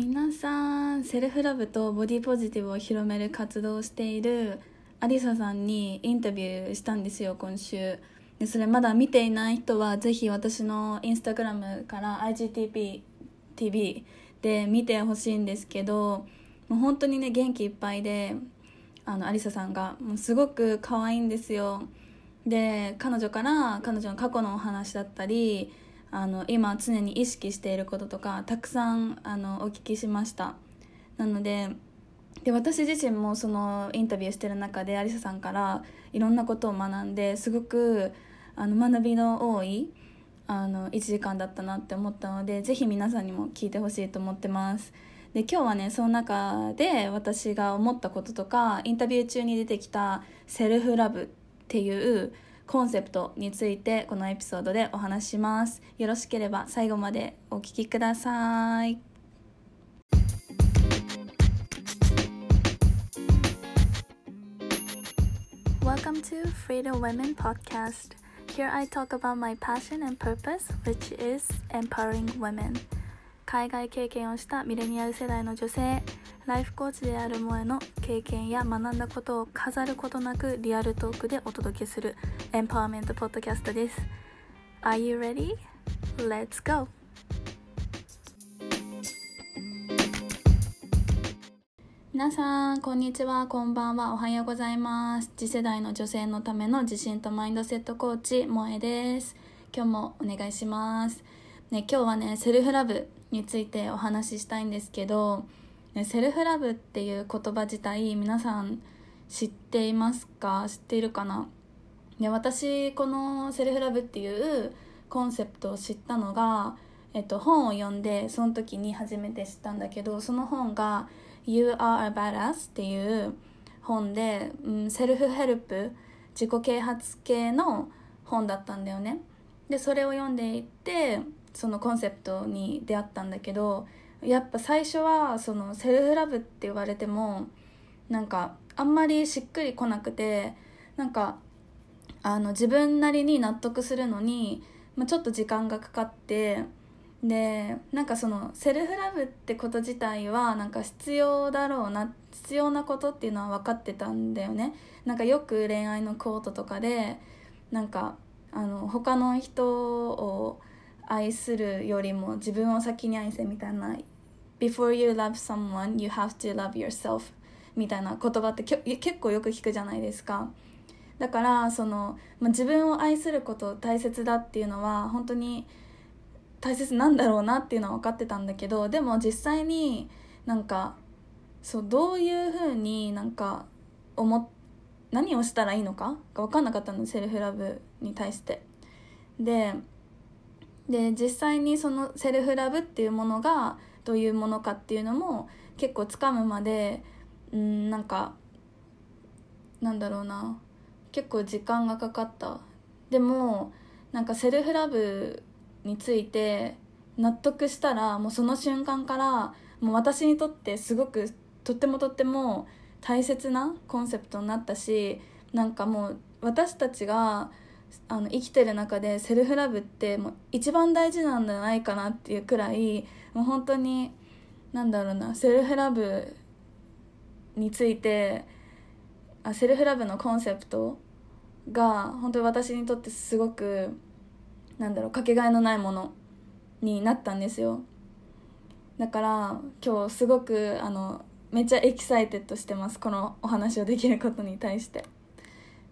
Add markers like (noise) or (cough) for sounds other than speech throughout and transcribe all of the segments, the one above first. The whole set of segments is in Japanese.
皆さんセルフラブとボディポジティブを広める活動をしているアリサさんにインタビューしたんですよ今週。でそれまだ見ていない人はぜひ私のインスタグラムから IGTPTV で見てほしいんですけどもう本当にね元気いっぱいであのアリサさんがもうすごく可愛いんですよ。で彼女から彼女の過去のお話だったりあの今常に意識していることとかたくさんあのお聞きしました。なのでで私自身もそのインタビューしてる中でアリサさんからいろんなことを学んですごくあの学びの多いあの1時間だったなって思ったのでぜひ皆さんにも聞いてほしいと思ってます。で今日はねその中で私が思ったこととかインタビュー中に出てきたセルフラブっていうコンセプトについてこのエピソードでお話ししますよろしければ最後までお聞きください Welcome to Freedom Women Podcast. Here I talk about my passion and purpose, which is empowering women. 海外経験をしたミレニアル世代の女性ライフコーチである萌えの経験や学んだことを飾ることなくリアルトークでお届けするエンパワーメントポッドキャストです。Are you ready? Let's go! 皆さんこんにちは。こんばんは。おはようございます。次世代の女性のための自信とマインドセットコーチ萌えです。今日もお願いします。ね今日はねセルフラブについてお話ししたいんですけどセルフラブっていう言葉自体皆さん知っていますか？知っているかな？で私この self love っていうコンセプトを知ったのが、えっと、本を読んでその時に初めて知ったんだけどその本が「You are a badass」っていう本で、うん、 self help 自己啓発系の本だったんだよね。でそれを読んでいってそのコンセプトに出会ったんだけどやっぱ最初はその self love って言われてもなんかあんまりしっくりこなくてなんかあの自分なりに納得するのに、まあ、ちょっと時間がかかってでなんかそのセルフラブってこと自体はなんか必要だろうな必要なことっていうのは分かってたんだよね。なんかよく恋愛のコートとかでなんかあの他の人を愛するよりも自分を先に愛せみたいな Before you love someone you have to love yourself. みたいな言葉って結構よく聞くじゃないですか。だからその、まあ、自分を愛すること大切だっていうのは本当に大切なんだろうなっていうのは分かってたんだけどでも実際になんかそうどういうふうになんか思何をしたらいいのか？が分かんなかったのセルフラブに対して。でで実際にそのセルフラブっていうものがどういうものかっていうのも結構つかむまでうんなんかなんだろうな。結構時間がかかった。でもなんかセルフラブについて納得したらもうその瞬間からもう私にとってすごくとってもとっても大切なコンセプトになったしなんかもう私たちがあの生きてる中で self love ってもう一番大事なんじゃないかなっていうくらいもう本当になんだろうな self love についてあ self love のコンセプトが本当に私にとってすごくなんだろうかけがえのないものになったんですよだから今日すごくあのめっちゃ excited してますこのお話をできることに対して。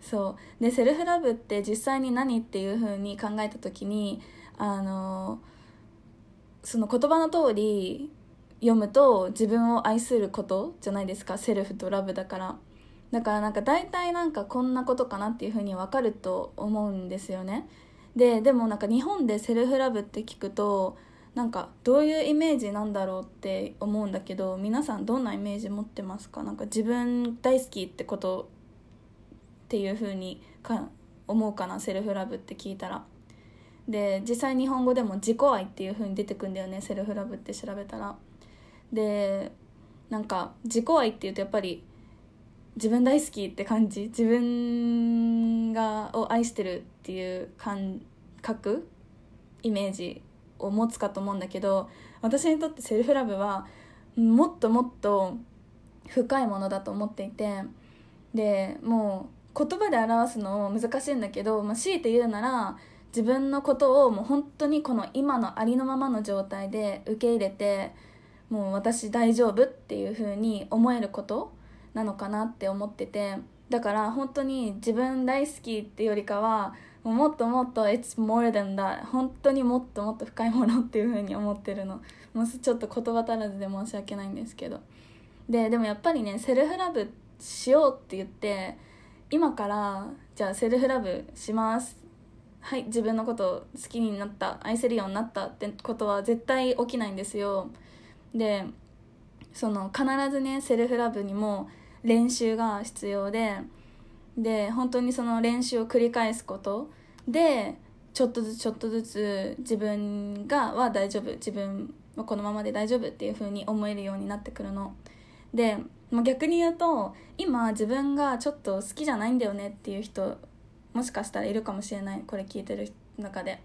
そう。でセルフラブって実際に何っていうふうに考えた時にあのその言葉の通り読むと自分を愛することじゃないですか。セルフとラブだから。だからなんか大体なんかこんなことかなっていうふうに分かると思うんですよね。ででもなんか日本でセルフラブって聞くとなんかどういうイメージなんだろうって思うんだけど皆さんどんなイメージ持ってますか？なんか自分大好きってことっていう風にか思うかなセルフラブって聞いたら。で実際日本語でも自己愛っていう風に出てくんだよねセルフラブって調べたら。でなんか自己愛っていうとやっぱり自分大好きって感じ自分がを愛してるっていう感覚イメージを持つかと思うんだけど私にとってセルフラブはもっともっと深いものだと思っていてでもう言葉で表すの難しいんだけど、まあ、強いて言うなら自分のことをもう本当にこの今のありのままの状態で受け入れてもう私大丈夫っていう風に思えることなのかなって思っててだから本当に自分大好きってよりかはもっともっと It's more than that 本当にもっともっと深いものっていう風に思ってるの。もうちょっと言葉足らずで申し訳ないんですけど。ででもやっぱりねセルフラブしようって言って今からじゃあセルフラブします。はい自分のこと好きになった愛せるようになったってことは絶対起きないんですよ。でその必ずねセルフラブにも練習が必要でで本当にその練習を繰り返すことでちょっとずつちょっとずつ自分がは大丈夫自分はこのままで大丈夫っていう風に思えるようになってくるの。でもう逆に言うと今自分がちょっと好きじゃないんだよねっていう人もしかしたらいるかもしれない。これ聞いてる中で。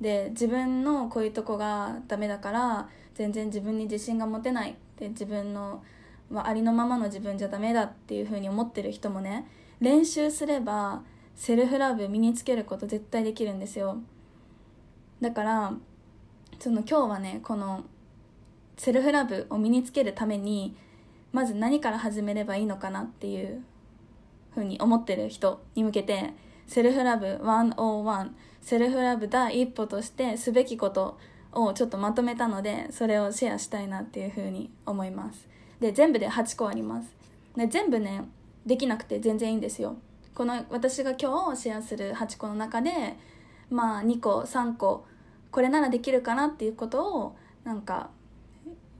で自分のこういうとこがダメだから全然自分に自信が持てない。で自分の、まあ、ありのままの自分じゃダメだっていうふうに思ってる人もね練習すればセルフラブ身につけること絶対できるんですよ。だからその今日はねこのセルフラブを身につけるためにまず何から始めればいいのかなっていうふうに思ってる人に向けてセルフラブ101セルフラブ第一歩としてすべきことをちょっとまとめたのでそれをシェアしたいなっていうふうに思います。で全部で8個あります。で全部ねできなくて全然いいんですよ。この私が今日シェアする8個の中でまあ2個3個これならできるかなっていうことをなんか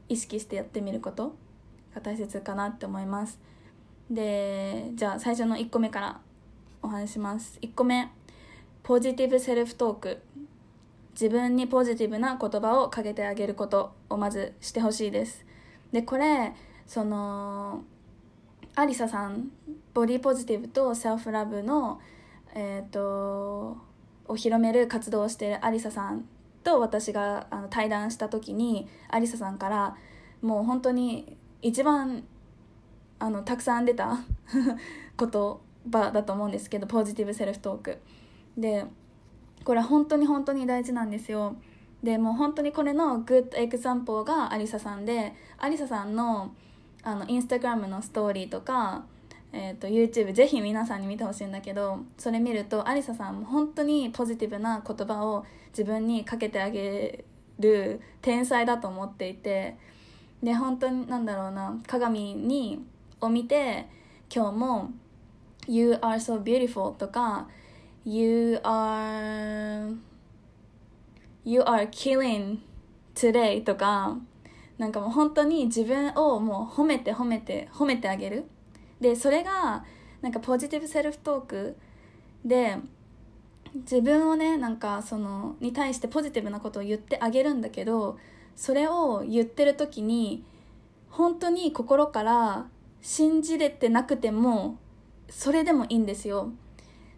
意識してやってみること。が大切かなって思います。でじゃあ最初の1個目からお話します。1個目ポジティブセルフトーク。自分にポジティブな言葉をかけてあげることをまずしてほしいです。でこれそのアリサさんボディポジティブとセルフラブのえっ、ー、とを広める活動をしているアリサさんと私があの対談した時にアリサさんからもう本当に一番あのたくさん出た (laughs) 言葉だと思うんですけどポジティブセルフトークでこれは本当に本当に大事なんですよ。でもう本当にこれのグッドエクザンポーがアリサさんでアリサさんのあのインスタグラムのストーリーとか、えーと、YouTube ぜひ皆さんに見てほしいんだけどそれ見るとアリサさんも本当にポジティブな言葉を自分にかけてあげる天才だと思っていてで本当になんだろうな鏡にを見て今日も「You are so beautiful」とか「You are you are killing today」とかなんかもう本当に自分をもう褒めて褒めて褒めてあげる。でそれがなんかポジティブセルフトークで自分をねなんかそのに対してポジティブなことを言ってあげるんだけどそれを言ってる時に本当に心から信じれてなくてもそれでもいいんですよ。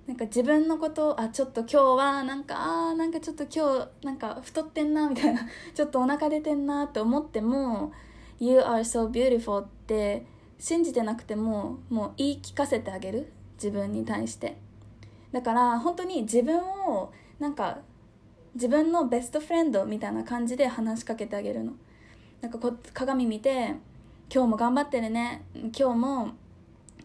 なんか自分のことをあちょっと今日はなんかあなんかちょっと今日なんか太ってんなみたいな (laughs) ちょっとお腹出てんなって思っても「You are so beautiful」って信じてなくてももう言い聞かせてあげる。自分に対して。だから本当に自分をなんか自分のベストフレンドみたいな感じで話しかけてあげるの。なんかこ鏡見て「今日も頑張ってるね。今日も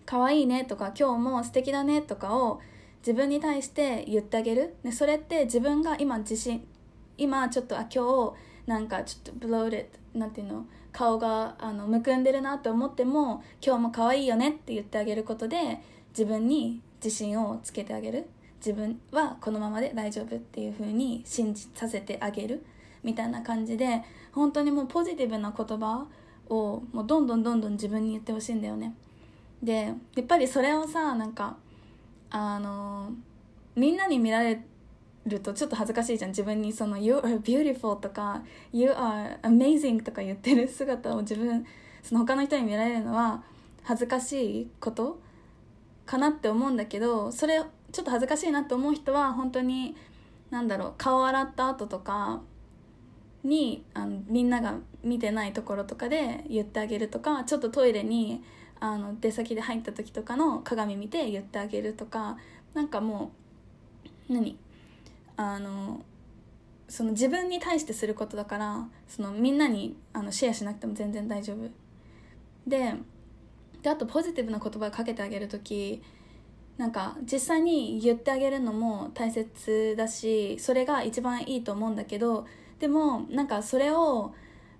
可愛いね」とか「今日も素敵だね」とかを自分に対して言ってあげる。でそれって自分が今自信今ちょっとあ今日なんかちょっとブローレッなんていうの顔があのむくんでるなって思っても今日も可愛いよねって言ってあげることで自分に自信をつけてあげる。自分はこのままで大丈夫っていう風に信じさせてあげるみたいな感じで本当にもうポジティブな言葉をもうどんどんどんどん自分に言ってほしいんだよね。でやっぱりそれをさなんかあのみんなに見られるとちょっと恥ずかしいじゃん。自分にその「You are beautiful」とか「You are amazing」とか言ってる姿を自分その他の人に見られるのは恥ずかしいことかなって思うんだけどそれちょっと恥ずかしいなって思う人は本当に何だろう顔洗った後とかにあのみんなが見てないところとかで言ってあげるとかちょっとトイレにあの出先で入った時とかの鏡見て言ってあげるとかなんかもう何？あのその自分に対してすることだからそのみんなにあのシェアしなくても全然大丈夫。でであとポジティブな言葉をかけてあげる時なんか実際に言ってあげるのも大切だしそれが一番いいと思うんだけどでもなんかそれを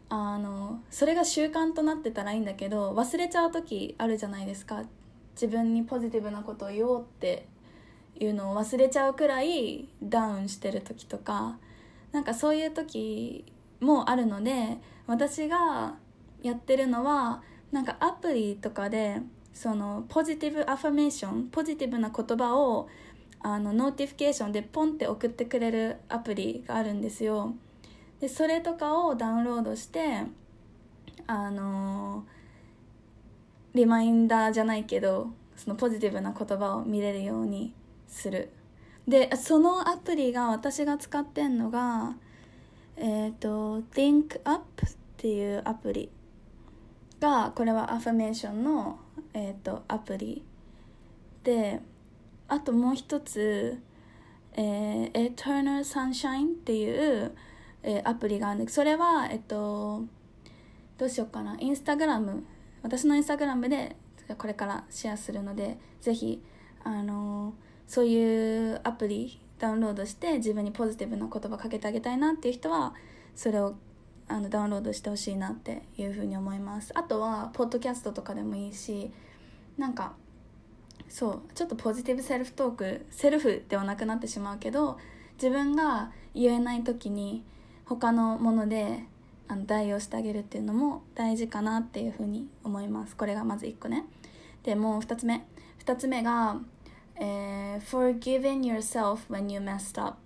あのそれが習慣となってたらいいんだけど忘れちゃう時あるじゃないですか。自分にポジティブなことを言おうっていうのを忘れちゃうくらいダウンしてる時とか。なんかそういう時もあるので私がやってるのはなんかアプリとかでその positive affirmation ポジティブな言葉をあの notification でポンって送ってくれるアプリがあるんですよ。でそれとかをダウンロードしてあのリマインダーじゃないけどそのポジティブな言葉を見れるようにする。でそのアプリが私が使ってんのがえっ、ー、と ThinkUp っていうアプリがこれはアファメーションの、えーと、アプリ。であともう一つ、えー、Eternal Sunshine っていうえー、アプリがあるんでそれはえっとどうしようかな。インスタグラム。私のインスタグラムでこれからシェアするのでぜひあのそういうアプリダウンロードして自分にポジティブな言葉かけてあげたいなっていう人はそれをあのダウンロードしてほしいなっていうふうに思います。あとはポッドキャストとかでもいいしなんかそうちょっとポジティブセルフトークセルフではなくなってしまうけど自分が言えない時に他のものであの代用してあげるっていうのも大事かなっていうふうに思います。これがまず1個ね。でもう2つ目。2つ目が、えー、forgiving yourself when you messed up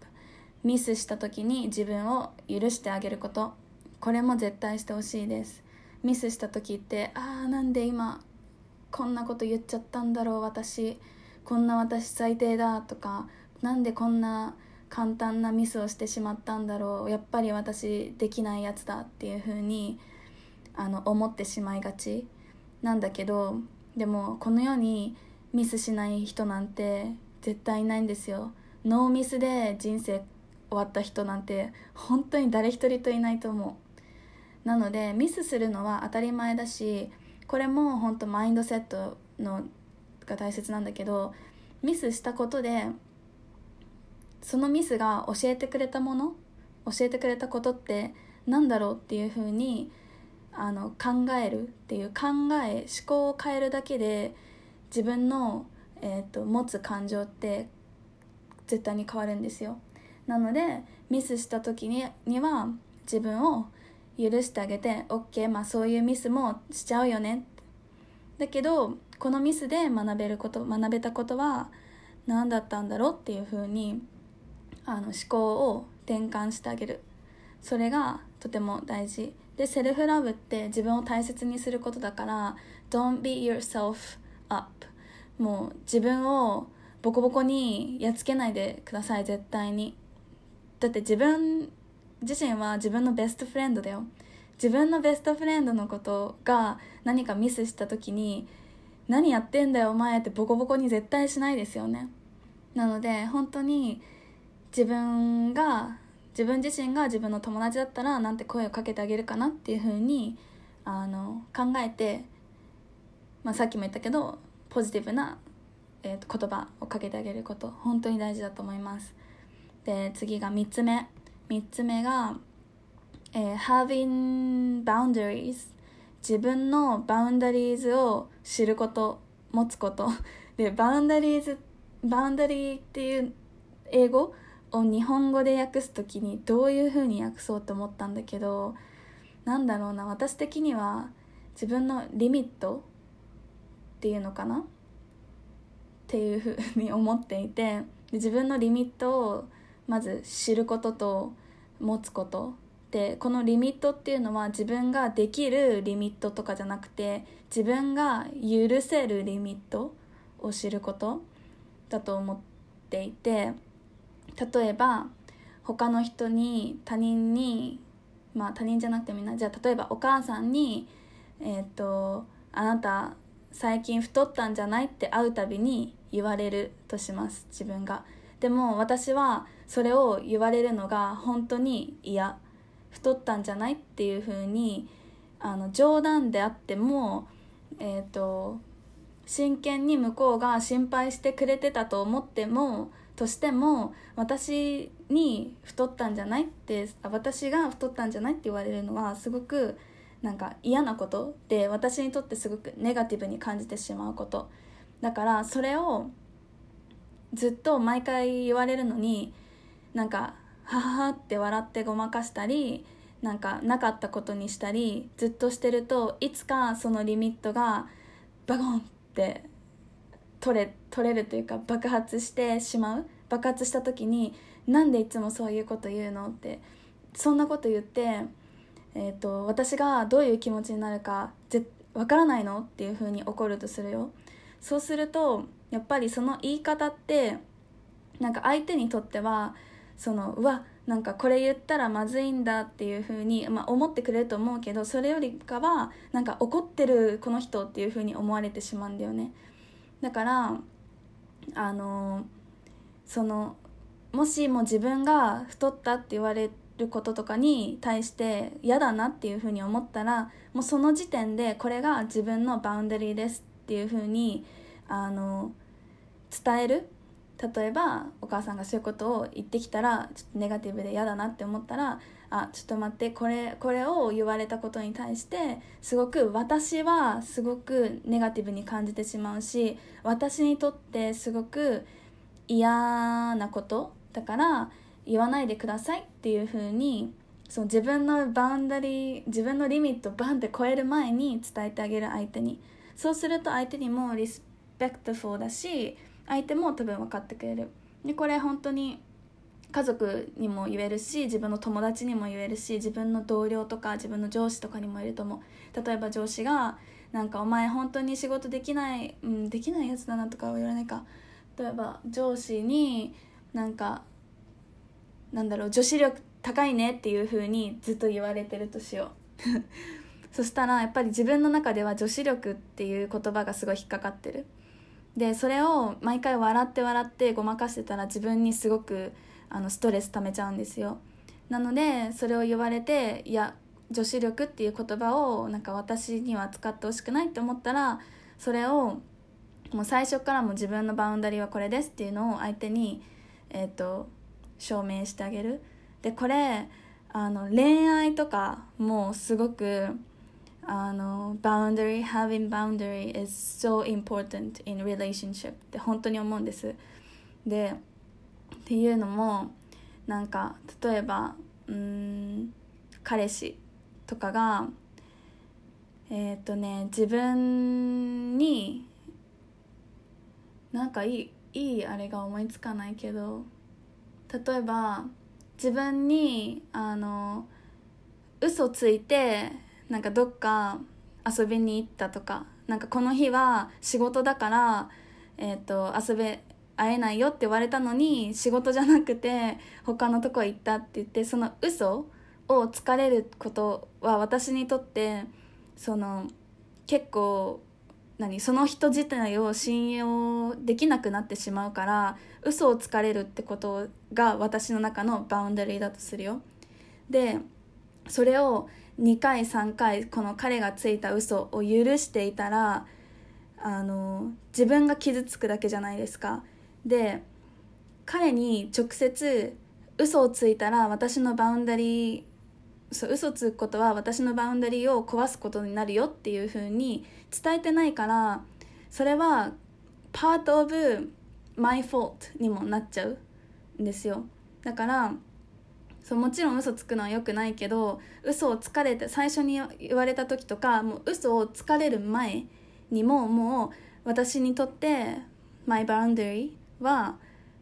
ミスした時に自分を許してあげること。これも絶対してほしいです。ミスした時ってああなんで今こんなこと言っちゃったんだろう私。こんな私最低だとかなんでこんな簡単なミスをしてしまったんだろう。やっぱり私できないやつだっていう風にあの思ってしまいがち。なんだけどでもこの世にミスしない人なんて絶対いないんですよ。ノーミスで人生終わった人なんて本当に誰一人といないと思う。なのでミスするのは当たり前だしこれも本当マインドセットのが大切なんだけどミスしたことでそのミスが教えてくれたもの教えてくれたことって何だろうっていうふうにあの考えるっていう考え思考を変えるだけで自分の、えーと、持つ感情って絶対に変わるんですよ。なのでミスした時にには自分を許してあげて OK まあそういうミスもしちゃうよね。だけどこのミスで学べること学べたことは何だったんだろうっていうふうにあの思考を転換してあげる。それがとても大事。でセルフラブって自分を大切にすることだから Don't beat yourself up もう自分をボコボコにやっつけないでください絶対に。だって自分自身は自分のベストフレンドだよ。自分のベストフレンドのことが何かミスした時に何やってんだよお前ってボコボコに絶対しないですよね。なので本当に自分が自分自身が自分の友達だったらなんて声をかけてあげるかなっていうふうにあの考えて、まあ、さっきも言ったけどポジティブな、えーと、言葉をかけてあげること本当に大事だと思います。で次が3つ目。3つ目が、えー、having boundaries 自分の boundaries を知ること持つこと。で boundaries boundary っていう英語を日本語で訳す時にどういう風に訳そうと思ったんだけどなんだろうな。私的には自分のリミットっていうのかな？っていうふうに思っていて自分のリミットをまず知ることと持つこと。でこのリミットっていうのは自分ができるリミットとかじゃなくて自分が許せるリミットを知ることだと思っていて例えば他の人に他人にまあ他人じゃなくてみんなじゃあ例えばお母さんにえっ、とあなた最近太ったんじゃない？って会うたびに言われるとします自分が。でも私はそれを言われるのが本当に嫌。太ったんじゃないっていう風にあに冗談であってもえっ、ー、と真剣に向こうが心配してくれてたと思ってもとしても私に太ったんじゃないって私が太ったんじゃないって言われるのはすごくなんか嫌なことで私にとってすごくネガティブに感じてしまうこと。だからそれをずっと毎回言われるのになんか「はは」って笑ってごまかしたりなんかなかったことにしたりずっとしてるといつかそのリミットがバゴンって取れ取れるというか爆発してしまう。爆発した時になんでいつもそういうこと言うのってそんなこと言って、えーと、私がどういう気持ちになるかわからないのっていうふうに怒るとするよ。そうするとやっぱりその言い方ってなんか相手にとってはそのうわなんかこれ言ったらまずいんだっていう風にまあ、思ってくれると思うけどそれよりかはなんか怒ってるこの人っていう風に思われてしまうんだよね。だからあのそのもしも自分が太ったって言われることとかに対して嫌だなっていうふうに思ったらもうその時点でこれが自分のバウンダリーですっていうふうにあの伝える。例えばお母さんがそういうことを言ってきたらちょっとネガティブで嫌だなって思ったらあちょっと待ってこれこれを言われたことに対してすごく私はすごくネガティブに感じてしまうし私にとってすごく嫌なことだから言わないでくださいっていうふうにその自分のバウンダリー自分のリミットバンって超える前に伝えてあげる相手に。そうすると相手にもリスペクトフォーだし相手も多分分かってくれる。でこれ本当に家族にも言えるし自分の友達にも言えるし自分の同僚とか自分の上司とかにもいると思う。例えば上司がなんかお前本当に仕事できない、うん、できないやつだなとかは言わないか。例えば上司になんかなんだろう女子力高いねっていう風にずっと言われてるとしよう。(laughs) そしたらやっぱり自分の中では女子力っていう言葉がすごい引っかかってる。でそれを毎回笑って笑ってごまかしてたら自分にすごくあのストレス溜めちゃうんですよ。なのでそれを言われていや女子力っていう言葉をなんか私には使ってほしくないって思ったらそれをもう最初からも自分のバウンダリーはこれですっていうのを相手に、えーと、証明してあげる。でこれあの恋愛とかもすごくあの boundary having boundary is so important in relationship って本当に思うんです。でっていうのもなんか例えばうん彼氏とかがえっ、ー、とね自分になんかいいいいあれが思いつかないけど例えば自分にあの嘘ついてなんかどっか遊びに行ったとかなんかこの日は仕事だから、えーと、遊べ会えないよって言われたのに仕事じゃなくて他のとこ行ったって言ってその嘘をつかれることは私にとってその結構何その人自体を信用できなくなってしまうから嘘をつかれるってことが私の中のバウンダリーだとするよ。でそれを2回3回この彼がついた嘘を許していたらあの自分が傷つくだけじゃないですか。で彼に直接嘘をついたら私のバウンダリーそう嘘つくことは私のバウンダリーを壊すことになるよっていうふうに伝えてないからそれは part of my fault にもなっちゃうんですよ。だからそうもちろん嘘つくのは良くないけど嘘をつかれて最初に言われた時とかもう嘘をつかれる前にももう私にとって my boundary は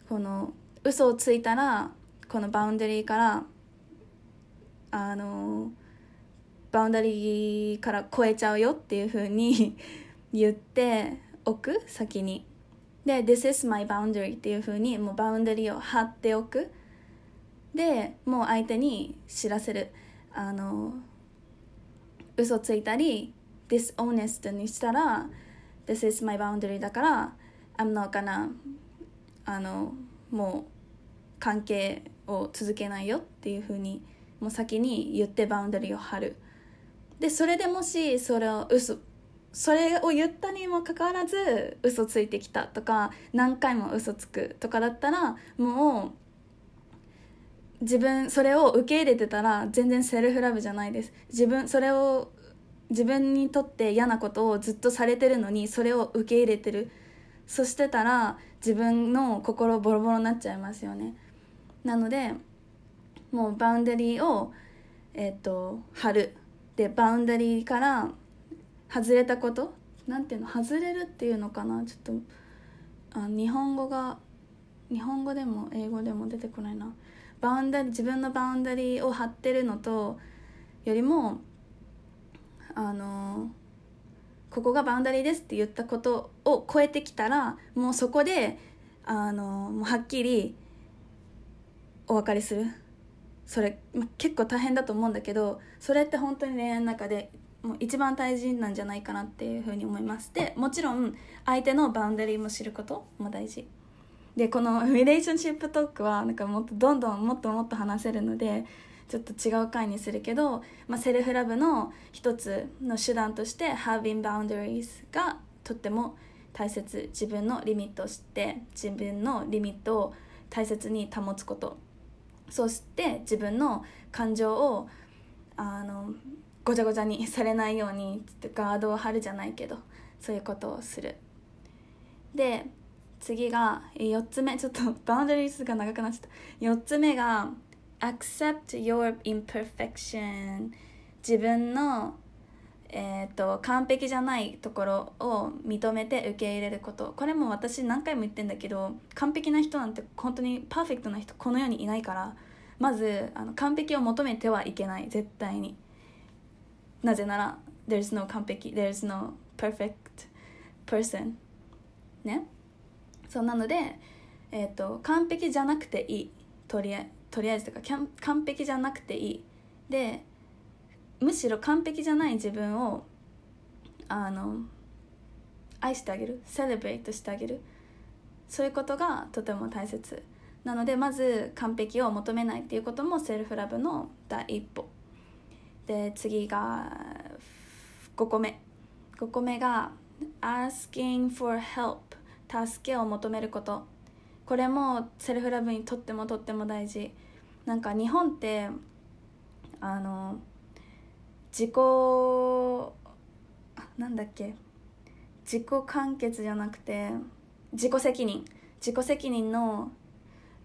この嘘をついたらこの boundary からあの boundary から超えちゃうよっていう風に (laughs) 言っておく先に。で This is my boundary っていう風にもう boundary を張っておく。でもう相手に知らせる。あの嘘ついたり dishonest にしたら This is my boundary だから I'm not gonna あのもう関係を続けないよっていうふうにもう先に言ってバウンダリーを張る。でそれでもしそれを嘘それを言ったにもかかわらず嘘ついてきたとか何回も嘘つくとかだったらもう自分それを受け入れてたら全然セルフラブじゃないです。自分それを自分にとって嫌なことをずっとされてるのにそれを受け入れてる。そしてたら自分の心ボロボロになっちゃいますよね。なのでもうバウンダリーをえっ、と張る。でバウンダリーから外れたことなんていうの外れるっていうのかな。ちょっとあ日本語が日本語でも英語でも出てこないな。バウンダリ自分のバウンダリーを張ってるのとよりもあのここがバウンダリーですって言ったことを超えてきたらもうそこであのもうはっきりお別れする。それ、ま結構大変だと思うんだけどそれって本当に恋愛の中でもう一番大事なんじゃないかなっていうふうに思いますでもちろん相手のバウンダリーも知ることも大事。でこのリレーションシップトークはなんかもっとどんどんもっともっと話せるのでちょっと違う回にするけど、まあ、セルフラブの一つの手段として having boundaries がとっても大切。自分のリミットを知って自分のリミットを大切に保つこと。そして自分の感情をあのごちゃごちゃにされないようにガードを張るじゃないけどそういうことをする。で次が4つ目。ちょっとバウンダリーズが長くなっちゃった。4つ目が accept your imperfection 自分のえーと、完璧じゃないところを認めて受け入れること。これも私何回も言ってんだけど完璧な人なんて本当にパーフェクトな人この世にいないからまずあの完璧を求めてはいけない。絶対に。なぜなら there's no 完璧。there's no perfect person ね？そうなので、えーと、完璧じゃなくていい。とりあとりあえずとか完璧じゃなくていい。でむしろ完璧じゃない自分をあの愛してあげる。セレブレイトしてあげる。そういうことがとても大切。なのでまず完璧を求めないっていうこともセルフラブの第一歩。で次が5個目。5個目が asking for help 助けを求めること。これもセルフラブにとってもとっても大事。なんか日本ってあの自己なんだっけ。自己完結じゃなくて自己責任。自己責任の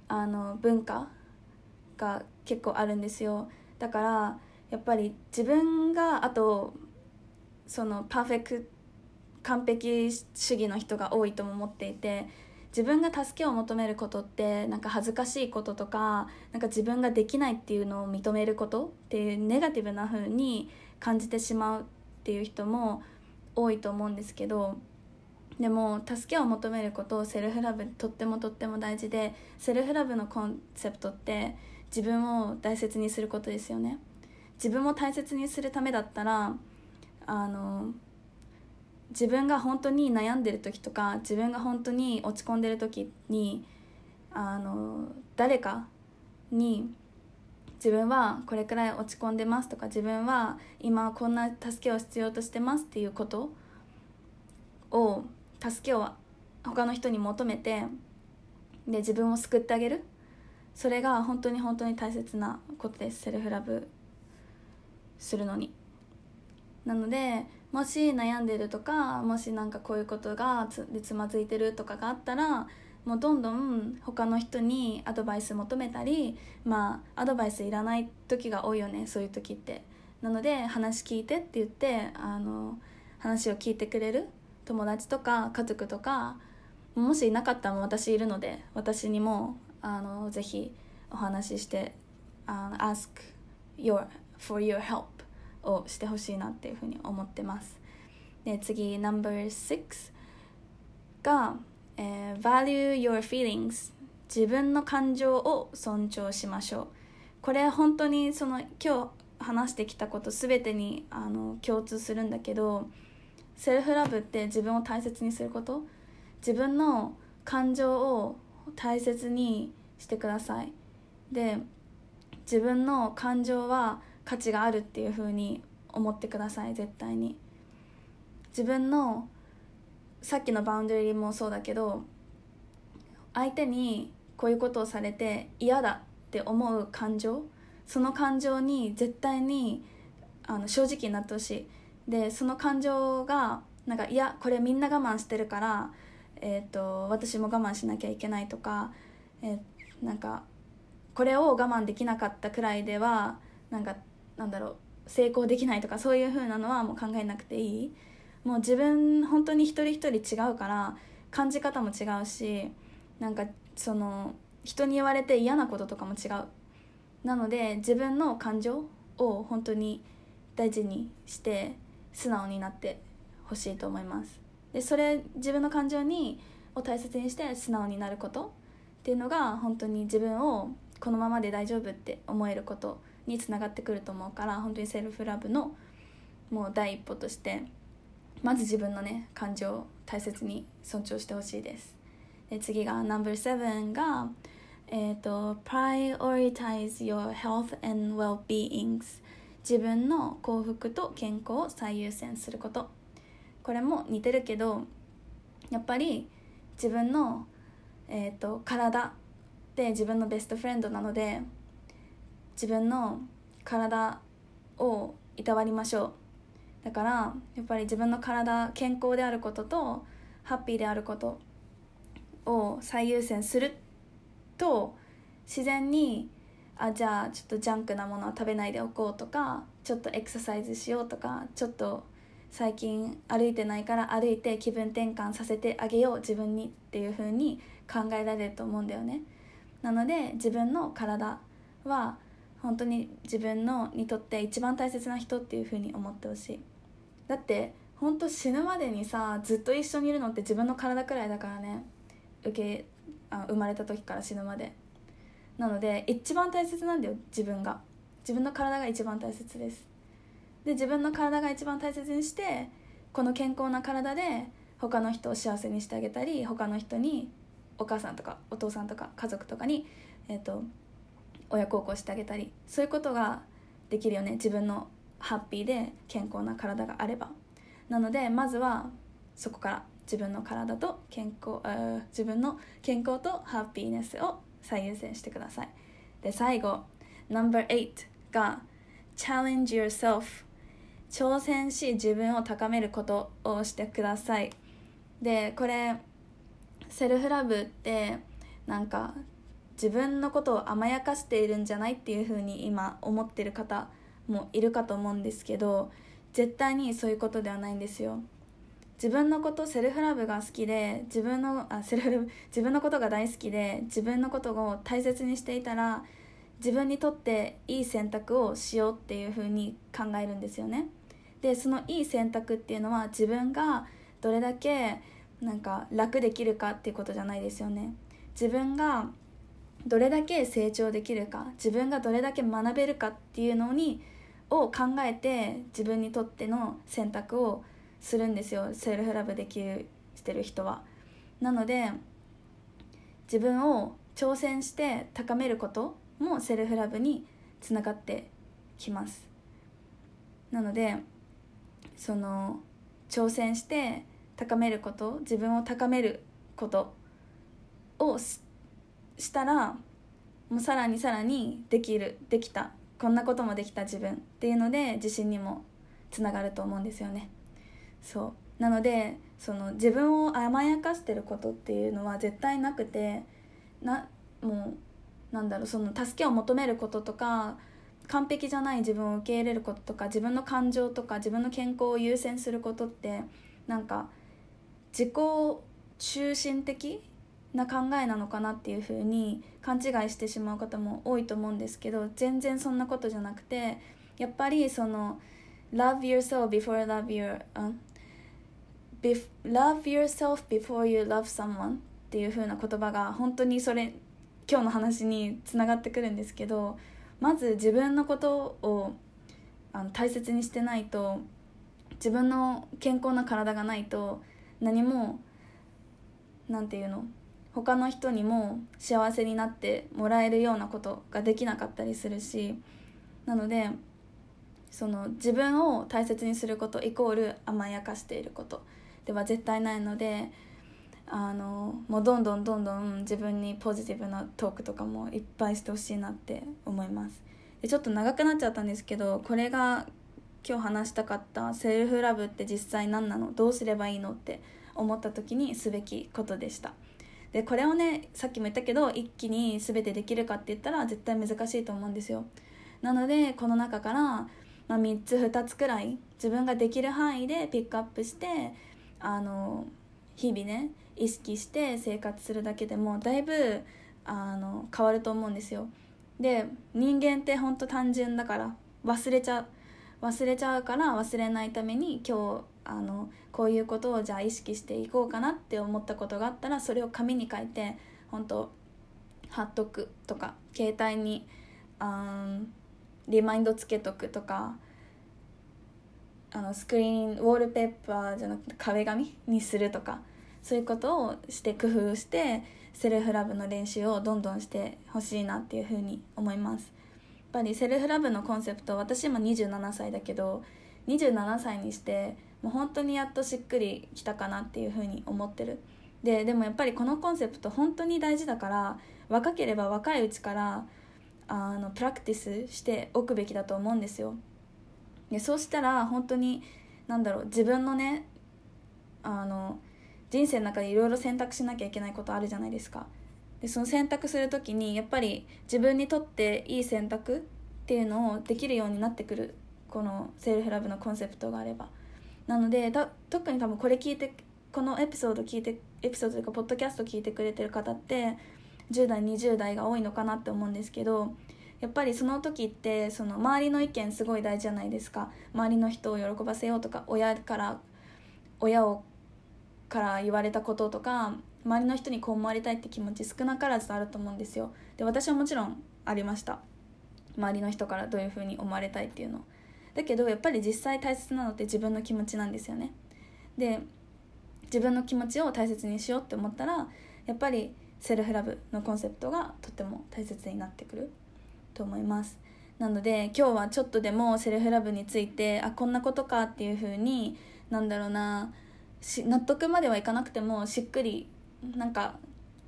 あの文化が結構あるんですよ。だからやっぱり自分があとそのパーフェクト完璧主義の人が多いとも思っていて自分が助けを求めることってなんか恥ずかしいこととかなんか自分ができないっていうのを認めることっていうネガティブな風に感じてしまうっていう人も多いと思うんですけどでも助けを求めることをセルフラブとってもとっても大事でセルフラブのコンセプトって自分を大切にすることですよね。自分を大切にするためだったらあの自分が本当に悩んでる時とか自分が本当に落ち込んでる時にあの誰かに自分はこれくらい落ち込んでますとか自分は今こんな助けを必要としてますっていうことを助けを他の人に求めてで自分を救ってあげる。それが本当に本当に大切なことです。セルフラブするのに。なのでもし悩んでるとかもし何かこういうことがつでつまずいてるとかがあったらもうどんどん他の人にアドバイス求めたりまあアドバイスいらない時が多いよねそういう時って。なので話聞いてって言ってあの話を聞いてくれる友達とか家族とかもしいなかったら私いるので私にもあのぜひお話ししてあの ask your for your help をしてほしいなっていうふうに思ってます。で次 No.6 がえー、value your feelings 自分の感情を尊重しましょう。これ本当にその今日話してきたこと全てにあの共通するんだけどセルフラブって自分を大切にすること？自分の感情を大切にしてください。で自分の感情は価値があるっていう風に思ってください絶対に。自分のさっきのバウンドリーもそうだけど相手にこういうことをされて嫌だって思う感情その感情に絶対にあの正直になってほしい。でその感情がなんかいやこれみんな我慢してるから、えーと、私も我慢しなきゃいけないとか、えー、なんかこれを我慢できなかったくらいではなんかなんだろう成功できないとかそういう風なのはもう考えなくていい。もう自分本当に一人一人違うから感じ方も違うしなんかその人に言われて嫌なこととかも違う。なので自分の感情を本当に大事にして素直になってほしいと思います。でそれ自分の感情にを大切にして素直になることっていうのが本当に自分をこのままで大丈夫って思えること。につながってくると思うから本当にセルフラブのもう第一歩としてまず自分のね感情を大切に尊重してほしいです。で次が No.7 がえっ、ー、と Prioritize your health and well-beings 自分の幸福と健康を最優先すること。これも似てるけどやっぱり自分の、えーと、体って自分のベストフレンドなので自分の体をいたわりましょう。だからやっぱり自分の体健康であることとハッピーであることを最優先すると自然にあじゃあちょっとジャンクなものは食べないでおこうとかちょっとエクササイズしようとかちょっと最近歩いてないから歩いて気分転換させてあげよう自分にっていう風に考えられると思うんだよね。なので自分の体は本当に自分のにとって一番大切な人っていう風に思ってほしい。だって本当死ぬまでにさずっと一緒にいるのって自分の体くらいだからね。受けあ生まれた時から死ぬまで。なので一番大切なんだよ自分が。自分の体が一番大切です。で自分の体が一番大切にしてこの健康な体で他の人を幸せにしてあげたり他の人にお母さんとかお父さんとか家族とかに、えーと、親孝行してあげたりそういうことができるよね。自分のハッピーで健康な体があれば。なのでまずはそこから自分の体と健康自分の健康とハッピーネスを最優先してください。で最後 No.8 が Challenge yourself 挑戦し自分を高めることをしてください。でこれセルフラブってなんか自分のことを甘やかしているんじゃないっていう風に今思ってる方もいるかと思うんですけど絶対にそういうことではないんですよ。自分のことセルフラブが好きで自分のあセルフ自分のことが大好きで自分のことを大切にしていたら自分にとっていい選択をしようっていうふうに考えるんですよね。でそのいい選択っていうのは自分がどれだけなんか楽できるかっていうことじゃないですよね。自分がどれだけ成長できるか自分がどれだけ学べるかっていうのにを考えて自分にとっての選択をするんですよ。セルフラブできるしてる人は。なので自分を挑戦して高めることもセルフラブにつながってきます。なのでその挑戦して高めること自分を高めることをししたらもうさらにさらにできるできたこんなこともできた自分っていうので自信にもつながると思うんですよね。そうなのでその自分を甘やかしてることっていうのは絶対なくてなもうなんだろうその助けを求めることとか完璧じゃない自分を受け入れることとか自分の感情とか自分の健康を優先することってなんか自己中心的な考えなのかなっていうふうに勘違いしてしまう方も多いと思うんですけど全然そんなことじゃなくてやっぱりその love yourself before love your、uh, love yourself before you love someone っていう風な言葉が本当にそれ今日の話につながってくるんですけどまず自分のことをあの大切にしてないと自分の健康な体がないと何も何て言うの他の人にも幸せになってもらえるようなことができなかったりするしなのでその自分を大切にすることイコール甘やかしていることでは絶対ないのであのもうどんどんどんどん自分にポジティブなトークとかもいっぱいしてほしいなって思います。でちょっと長くなっちゃったんですけどこれが今日話したかったセルフラブって実際何なのどうすればいいのって思った時にすべきことでした。でこれをねさっきも言ったけど一気に全てできるかって言ったら絶対難しいと思うんですよ。なのでこの中から、まあ、3つ2つくらい自分ができる範囲でピックアップしてあの日々ね意識して生活するだけでもだいぶあの変わると思うんですよ。で人間ってほんと単純だから忘れちゃう。忘れちゃうから忘れないために今日あのこういうことをじゃあ意識していこうかなって思ったことがあったらそれを紙に書いて本当貼っとくとか携帯にあリマインドつけとくとかあのスクリーンウォールペーパーじゃなくて壁紙にするとかそういうことをして工夫してセルフラブの練習をどんどんしてほしいなっていうふうに思います。やっぱりセルフラブのコンセプト私今27歳だけど27歳にしてもう本当にやっとしっくりきたかなっていうふうに思ってる。ででもやっぱりこのコンセプト本当に大事だから若ければ若いうちからあのプラクティスしておくべきだと思うんですよ。でそうしたら本当に何だろう自分のねあの人生の中でいろいろ選択しなきゃいけないことあるじゃないですか。でその選択する時にやっぱり自分にとっていい選択っていうのをできるようになってくる。このセルフラブのコンセプトがあれば。なので特に多分これ聞いてこのエピソード聞いてエピソードというかポッドキャスト聞いてくれてる方って10代20代が多いのかなって思うんですけどやっぱりその時ってその周りの意見すごい大事じゃないですか。周りの人を喜ばせようとか親から親をから言われたこととか周りの人にこう思われたいって気持ち少なからずあると思うんですよ。で私はもちろんありました。周りの人からどういうふうに思われたいっていうの。だけどやっぱり実際大切なのって自分の気持ちなんですよね。で自分の気持ちを大切にしようって思ったらやっぱりセルフラブのコンセプトがとても大切になってくると思います。なので今日はちょっとでもセルフラブについてあこんなことかっていう風になんだろうな納得まではいかなくてもしっくりなんか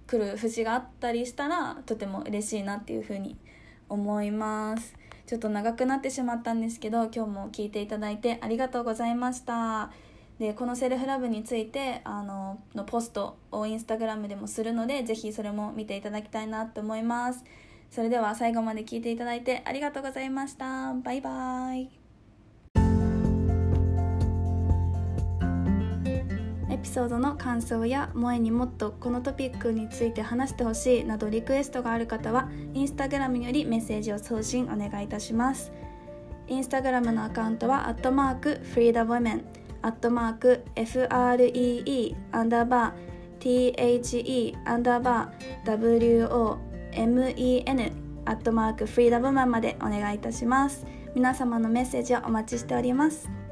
来る節があったりしたらとても嬉しいなっていう風に思います。ちょっと長くなってしまったんですけど今日も聞いていただいてありがとうございました。でこのセルフラブについてあののポストをインスタグラムでもするので是非それも見ていただきたいなと思います。それでは最後まで聞いていただいてありがとうございました。バイバーイ。ピソードの感想や萌えにもっとこのトピックについて話してほしいなどリクエストがある方はインスタグラムよりメッセージを送信お願いいたします。インスタグラムのアカウントはアットマークフリーダーウォメンアットマーク FREE アンダーバー THE アンダーバー WOMEN アットマークフリーダムマンまでお願いいたします。皆様のメッセージをお待ちしております。